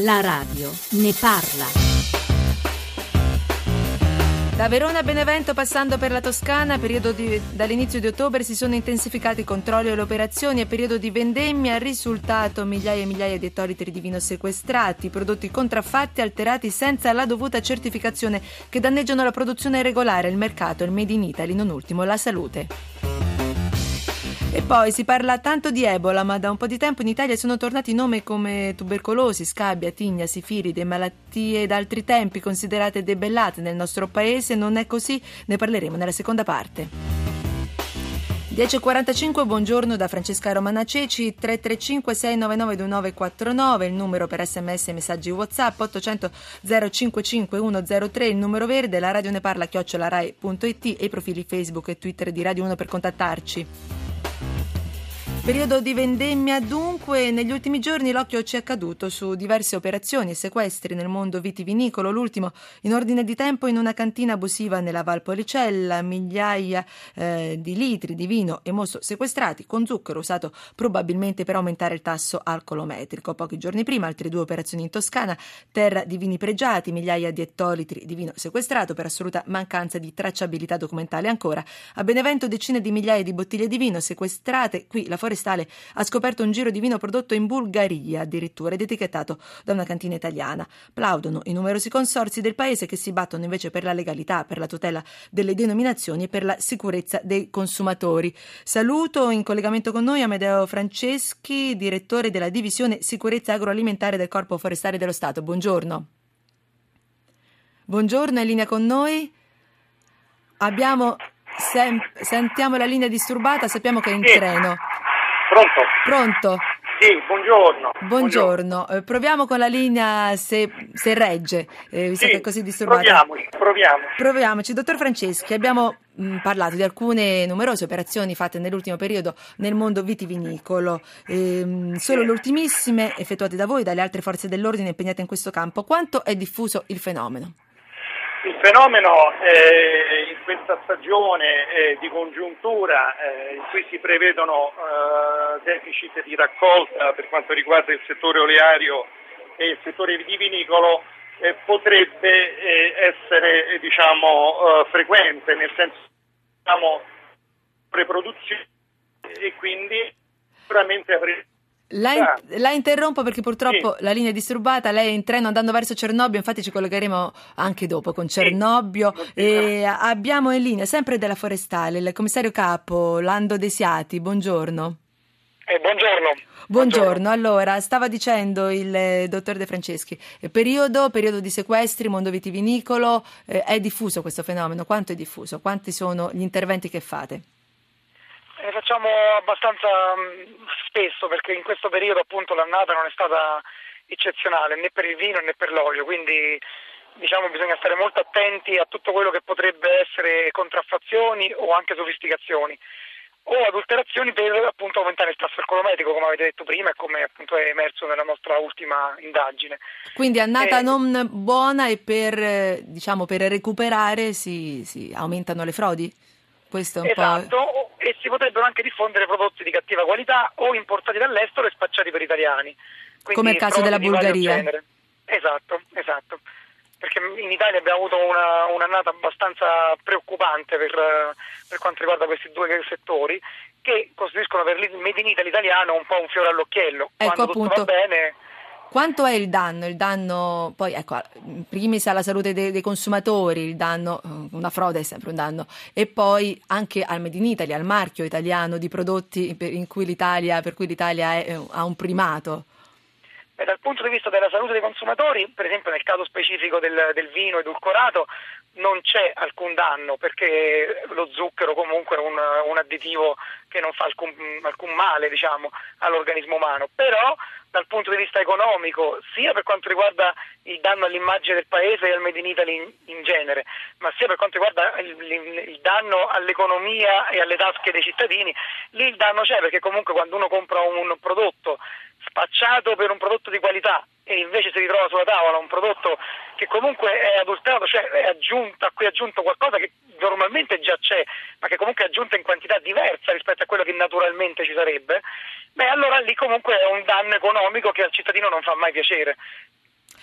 La radio ne parla. Da Verona a Benevento, passando per la Toscana, di, dall'inizio di ottobre si sono intensificati i controlli e le operazioni a periodo di vendemmia. Risultato migliaia e migliaia di ettolitri di vino sequestrati, prodotti contraffatti alterati senza la dovuta certificazione che danneggiano la produzione regolare, il mercato, il made in Italy, non ultimo la salute. E poi si parla tanto di Ebola, ma da un po' di tempo in Italia sono tornati nomi come tubercolosi, scabbia, tigna, sifiride, malattie d'altri tempi considerate debellate nel nostro paese. Non è così? Ne parleremo nella seconda parte. 10.45, buongiorno da Francesca Romana Ceci, 335 699 2949, il numero per sms e messaggi whatsapp, 800 055 103, il numero verde, la radio ne parla chiocciolarai.it e i profili Facebook e Twitter di Radio 1 per contattarci. Periodo di vendemmia dunque, negli ultimi giorni l'occhio ci è caduto su diverse operazioni e sequestri nel mondo vitivinicolo, l'ultimo in ordine di tempo in una cantina abusiva nella Valpolicella, migliaia eh, di litri di vino e mosto sequestrati con zucchero usato probabilmente per aumentare il tasso alcolometrico. Pochi giorni prima altre due operazioni in Toscana, terra di vini pregiati, migliaia di ettolitri di vino sequestrato per assoluta mancanza di tracciabilità documentale ancora. A Benevento decine di migliaia di bottiglie di vino sequestrate, qui la foresta forestale ha scoperto un giro di vino prodotto in Bulgaria, addirittura ed etichettato da una cantina italiana. Plaudono i numerosi consorsi del paese che si battono invece per la legalità, per la tutela delle denominazioni e per la sicurezza dei consumatori. Saluto in collegamento con noi Amedeo Franceschi, direttore della divisione sicurezza agroalimentare del Corpo Forestale dello Stato. Buongiorno. Buongiorno, è in linea con noi. Abbiamo, sem- sentiamo la linea disturbata, sappiamo che è in sì. treno. Pronto? Pronto? Sì, buongiorno. Buongiorno. buongiorno. Eh, proviamo con la linea se, se regge, eh, visto sì, che è così disturbata. Proviamoci, proviamo. Proviamoci. Dottor Franceschi, abbiamo mh, mm, parlato di alcune numerose operazioni fatte nell'ultimo periodo nel mondo vitivinicolo, eh, solo le ultimissime effettuate da voi, dalle altre forze dell'ordine impegnate in questo campo. Quanto è diffuso il fenomeno? Il fenomeno eh, questa stagione eh, di congiuntura eh, in cui si prevedono eh, deficit di raccolta per quanto riguarda il settore oleario e il settore vitivinicolo eh, potrebbe eh, essere diciamo, frequente, nel senso che abbiamo preproduzione e quindi sicuramente avremo la, in, la, interrompo perché purtroppo sì. la linea è disturbata, lei è in treno andando verso Cernobbio, infatti ci collegheremo anche dopo con Cernobbio sì. e abbiamo in linea sempre della Forestale il commissario capo Lando Desiati, buongiorno. Eh, buongiorno. buongiorno. Buongiorno, allora stava dicendo il eh, dottor De Franceschi, eh, periodo, periodo di sequestri, mondo vitivinicolo, eh, è diffuso questo fenomeno, quanto è diffuso? Quanti sono gli interventi che fate? Ne facciamo abbastanza mm, spesso perché in questo periodo appunto l'annata non è stata eccezionale né per il vino né per l'olio, quindi diciamo bisogna stare molto attenti a tutto quello che potrebbe essere contraffazioni o anche sofisticazioni o adulterazioni per appunto aumentare il tasso alcolometrico come avete detto prima e come appunto è emerso nella nostra ultima indagine. Quindi annata e... non buona e per, diciamo, per recuperare si, si aumentano le frodi? Questo è un esatto, po'... e si potrebbero anche diffondere prodotti di cattiva qualità o importati dall'estero e spacciati per italiani. Quindi Come il caso della Bulgaria. Esatto, esatto. Perché in Italia abbiamo avuto una, un'annata abbastanza preoccupante per, per quanto riguarda questi due settori che costituiscono per il Made in Italy italiano un po' un fiore all'occhiello. Ecco Quando appunto. tutto va bene quanto è il danno? Il danno, poi ecco, in primis alla salute dei, dei, consumatori, il danno, eh, una frode è sempre un danno, e poi anche al Made in Italy, al marchio italiano di prodotti cui per cui l'Italia è, eh, ha un primato. Beh, dal punto di vista della salute dei consumatori, per esempio nel caso specifico del, del vino edulcorato, non c'è alcun danno perché lo zucchero comunque è un, un additivo che non fa alcun, alcun male diciamo, all'organismo umano, però dal punto di vista economico, sia per quanto riguarda il danno all'immagine del paese e al Made in Italy in, in genere, ma sia per quanto riguarda il, il, il, danno all'economia e alle tasche dei cittadini, lì il danno c'è perché comunque quando uno compra un prodotto spacciato per un prodotto di qualità e invece si ritrova sulla tavola un prodotto che comunque è adulterato, cioè è aggiunto, a cui è aggiunto qualcosa che normalmente già c'è, ma che comunque è aggiunta in quantità diversa rispetto a quello che naturalmente ci sarebbe, beh allora lì comunque è un danno economico che al cittadino non fa mai piacere.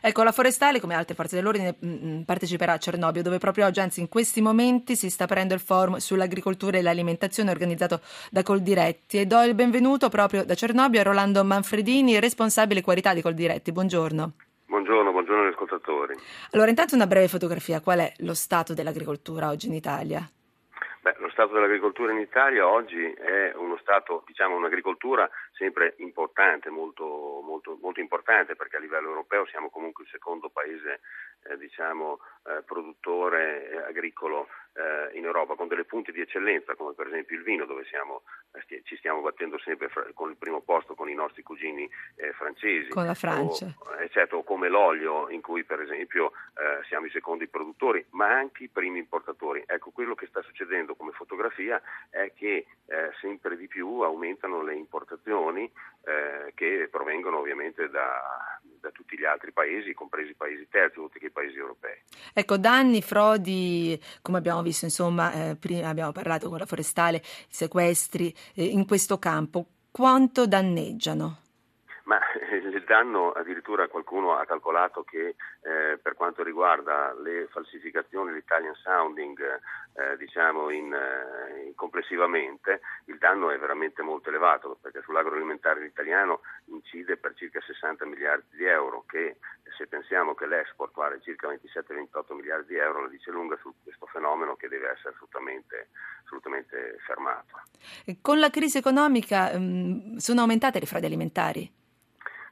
Ecco, la Forestale, come altre forze dell'ordine, mm, mm, parteciperà a Cernobbio, dove proprio oggi, anzi in questi momenti, si sta aprendo il forum sull'agricoltura e l'alimentazione organizzato da Coldiretti. E do il benvenuto proprio da Cernobbio a Rolando Manfredini, responsabile qualità di Coldiretti. Buongiorno. Buongiorno, buongiorno agli ascoltatori. Allora, intanto una breve fotografia. Qual è lo stato dell'agricoltura oggi in Italia? Beh, lo stato dell'agricoltura in Italia oggi è uno stato, diciamo, un'agricoltura sempre importante, molto, molto, molto importante perché a livello europeo siamo comunque il secondo paese diciamo, eh, produttore eh, agricolo eh, in Europa con delle punti di eccellenza come per esempio il vino dove siamo, eh, ci stiamo battendo sempre fra, con il primo posto con i nostri cugini eh, francesi. Con la Francia. O, certo, come l'olio in cui per esempio siamo i secondi produttori ma anche i primi importatori. Ecco, quello che sta succedendo come fotografia è che sempre di più aumentano le importazioni che provengono ovviamente da, da tutti gli altri paesi, compresi i paesi terzi, tutti i paesi europei. Ecco, danni, frodi, come abbiamo visto, insomma, eh, prima abbiamo parlato con la forestale, sequestri eh, in questo campo, quanto danneggiano? Ma il danno addirittura qualcuno ha calcolato che eh, per quanto riguarda le falsificazioni, l'Italian sounding, eh, diciamo in, eh, complessivamente, il danno è veramente molto elevato perché sull'agroalimentare italiano incide per circa 60 miliardi di euro che se pensiamo che l'export vale circa 27-28 miliardi di euro la dice lunga su questo fenomeno che deve essere assolutamente, assolutamente fermato. Con la crisi economica mh, sono aumentate le frodi alimentari?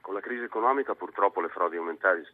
Con la crisi economica purtroppo le frodi alimentari,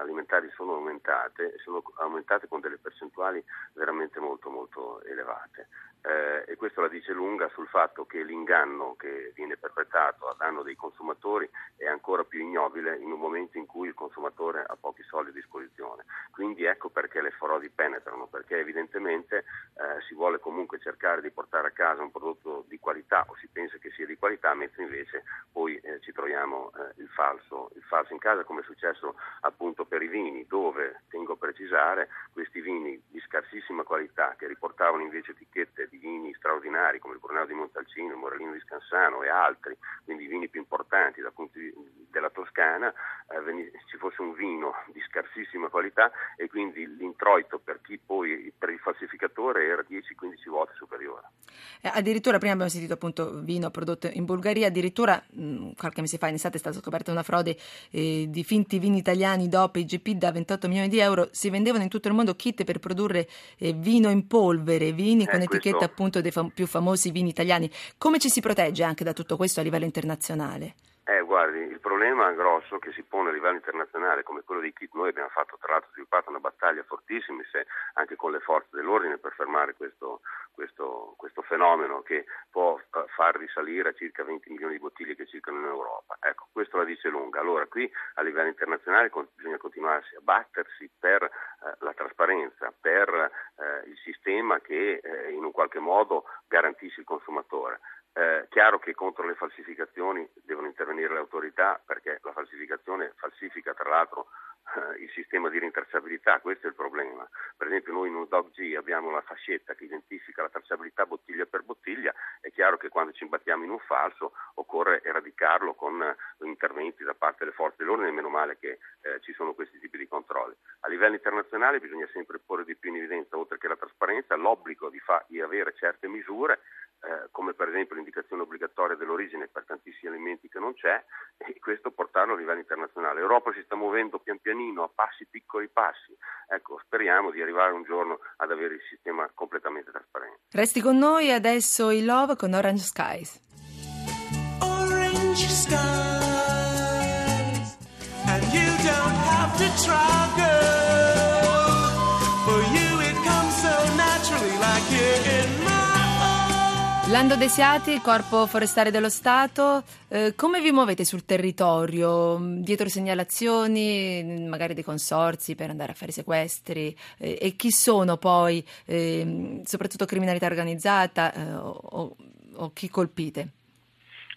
alimentari sono aumentate, sono aumentate con delle percentuali veramente molto molto elevate. Eh, e questo la dice lunga sul fatto che l'inganno che viene perpetrato a danno dei consumatori è ancora più ignobile in un momento in cui il consumatore ha pochi soldi a disposizione. Quindi ecco perché le frodi penetrano, perché evidentemente eh, si vuole comunque cercare di portare a casa un prodotto di qualità o si pensa che sia di qualità, mentre invece poi eh, ci troviamo eh, il falso, il, falso, in casa, come è successo appunto per i vini, dove, tengo a precisare, questi vini di scarsissima qualità che riportavano invece etichette di vini straordinari come il Brunello di Montalcino, il Morellino di Scansano e altri, quindi i vini più importanti dal punto di, della Toscana, eh, ci fosse un vino di scarsissima qualità e quindi l'introito per chi poi per il falsificatore era 10-15 volte superiore. Eh, addirittura prima abbiamo sentito appunto vino prodotto in Bulgaria, addirittura mh, mm, qualche mese fa in estate è stata scoperta una frode eh, di finti vini italiani DOP IGP da 28 milioni di euro, si vendevano in tutto il mondo kit per produrre eh, vino in polvere, vini con etichetta questo... appunto dei fam- più famosi vini italiani. Come ci si protegge anche da tutto questo a livello internazionale? Eh, guardi, il problema grosso che si pone a livello internazionale come quello dei kit, noi abbiamo fatto tra l'altro sviluppato una battaglia fortissima anche con le forze dell'ordine per fermare questo, questo, questo fenomeno che può eh, far risalire a circa 20 milioni di bottiglie che circolano in Europa. Ecco, questo la dice lunga. Allora qui a livello internazionale bisogna continuare a battersi per eh, la trasparenza, per eh, il sistema che eh, in un qualche modo garantisce il consumatore. Eh, chiaro che contro le falsificazioni devono intervenire le autorità perché la falsificazione falsifica tra l'altro eh, il sistema di rintracciabilità, questo è il problema. Per esempio noi in un DOG abbiamo la fascetta che identifica la tracciabilità bottiglia per bottiglia, è chiaro che quando ci imbattiamo in un falso occorre eradicarlo con eh, interventi da parte delle forze dell'ordine, meno male che eh, ci sono questi tipi di controlli. A livello internazionale bisogna sempre porre di più in evidenza, oltre che la trasparenza, l'obbligo di, fa- di avere certe misure eh, come per esempio l'indicazione obbligatoria dell'origine per tantissimi alimenti che non c'è e questo portarlo a livello internazionale. L'Europa si sta muovendo pian pianino a passi piccoli passi, ecco speriamo di arrivare un giorno ad avere il sistema completamente trasparente. Resti con noi adesso il Love con Orange Skies. Orange Skies and you don't have to try Lando Desiati, Corpo Forestale dello Stato, eh, come vi muovete sul territorio? Dietro segnalazioni, magari dei consorsi per andare a fare sequestri? Eh, e chi sono poi, eh, soprattutto criminalità organizzata eh, o, o chi colpite?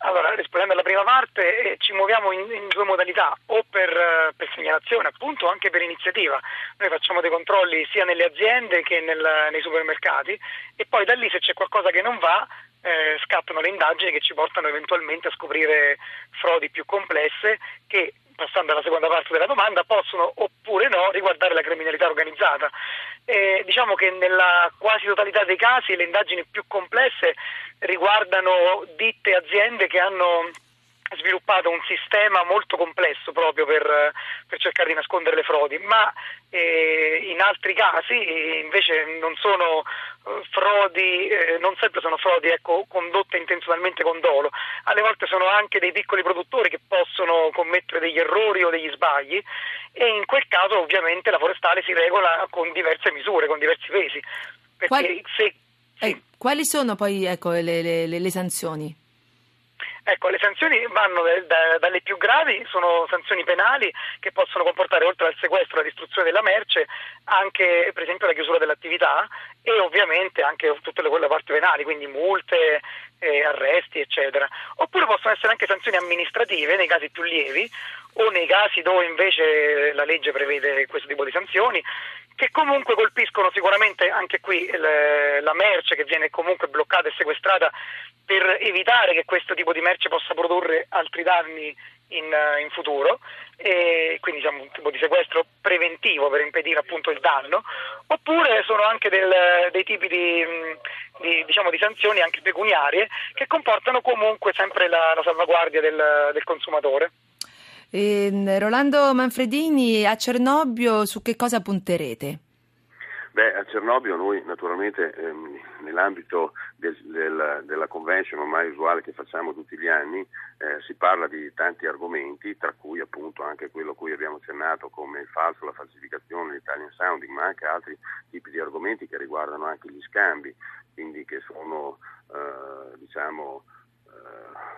Allora, rispondendo alla prima parte, eh, ci muoviamo in, in, due modalità, o per, eh, per, segnalazione, appunto, o anche per iniziativa. Noi facciamo dei controlli sia nelle aziende che nel, nei supermercati e poi da lì se c'è qualcosa che non va eh, scattano le indagini che ci portano eventualmente a scoprire frodi più complesse che passando alla seconda parte della domanda, possono oppure no riguardare la criminalità organizzata. E diciamo che nella quasi totalità dei casi le indagini più complesse riguardano ditte aziende che hanno sviluppato un sistema molto complesso proprio per, per cercare di nascondere le frodi, ma eh, in altri casi invece non sono eh, frodi, eh, non sempre sono frodi ecco, condotte intenzionalmente con dolo, alle volte sono anche dei piccoli produttori che possono commettere degli errori o degli sbagli e in quel caso ovviamente la forestale si regola con diverse misure, con diversi pesi. Quali, se, sì. eh, quali sono poi ecco, le, le, le sanzioni? Ecco, le sanzioni vanno da, dalle più gravi, sono sanzioni penali che possono comportare oltre al sequestro e alla distruzione della merce anche per esempio la chiusura dell'attività e ovviamente anche tutte le, quelle parti penali, quindi multe, eh, arresti eccetera. Oppure possono essere anche sanzioni amministrative nei casi più lievi o nei casi dove invece la legge prevede questo tipo di sanzioni che comunque colpiscono sicuramente anche qui le, la merce che viene comunque bloccata e sequestrata per evitare che questo tipo di merce possa produrre altri danni in, in futuro, e quindi diciamo, un tipo di sequestro preventivo per impedire appunto il danno, oppure sono anche del, dei tipi di, di, diciamo, di, sanzioni anche pecuniarie che comportano comunque sempre la, la salvaguardia del, del consumatore. E, ehm, Rolando Manfredini, a Cernobbio su che cosa punterete? Beh, a Cernobbio noi naturalmente ehm, nell'ambito del, del, della convention ormai usuale che facciamo tutti gli anni eh, si parla di tanti argomenti, tra cui appunto anche quello a cui abbiamo accennato come il falso, la falsificazione, l'Italian sounding, ma anche altri tipi di argomenti che riguardano anche gli scambi, quindi che sono eh, diciamo eh,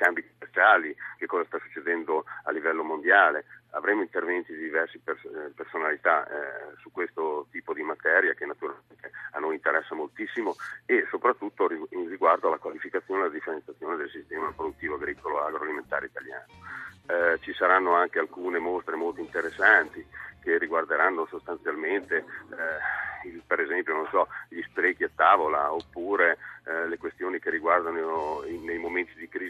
scambi commerciali, che cosa sta succedendo a livello mondiale, avremo interventi di diverse pers- eh, personalità eh, su questo tipo di materia che naturalmente a noi interessa moltissimo e soprattutto in riguardo alla qualificazione e alla differenziazione del sistema produttivo agricolo agroalimentare italiano. Eh, ci saranno anche alcune mostre molto interessanti che riguarderanno sostanzialmente eh, il, per esempio so, gli sprechi a tavola oppure eh, le questioni che riguardano nei momenti di crisi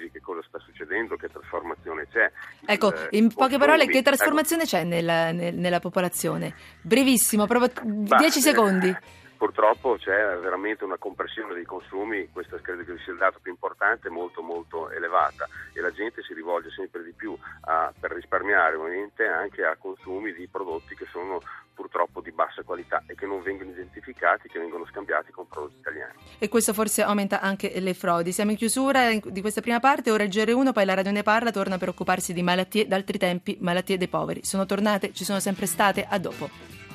succedendo, che trasformazione c'è. Ecco, il, in poche parole che trasformazione ecco. c'è nella, nel, nella popolazione? Brevissimo, proprio 10 secondi purtroppo c'è veramente una compressione dei consumi, questo credo che sia il dato più importante, molto molto elevata e la gente si rivolge sempre di più a, per risparmiare ovviamente anche a consumi di prodotti che sono purtroppo di bassa qualità e che non vengono identificati, che vengono scambiati con prodotti italiani. E questo forse aumenta anche le frodi. Siamo in chiusura di questa prima parte, ora il GR1, poi la Radio Ne Parla torna per occuparsi di malattie d'altri tempi, malattie dei poveri. Sono tornate, ci sono sempre state, a dopo.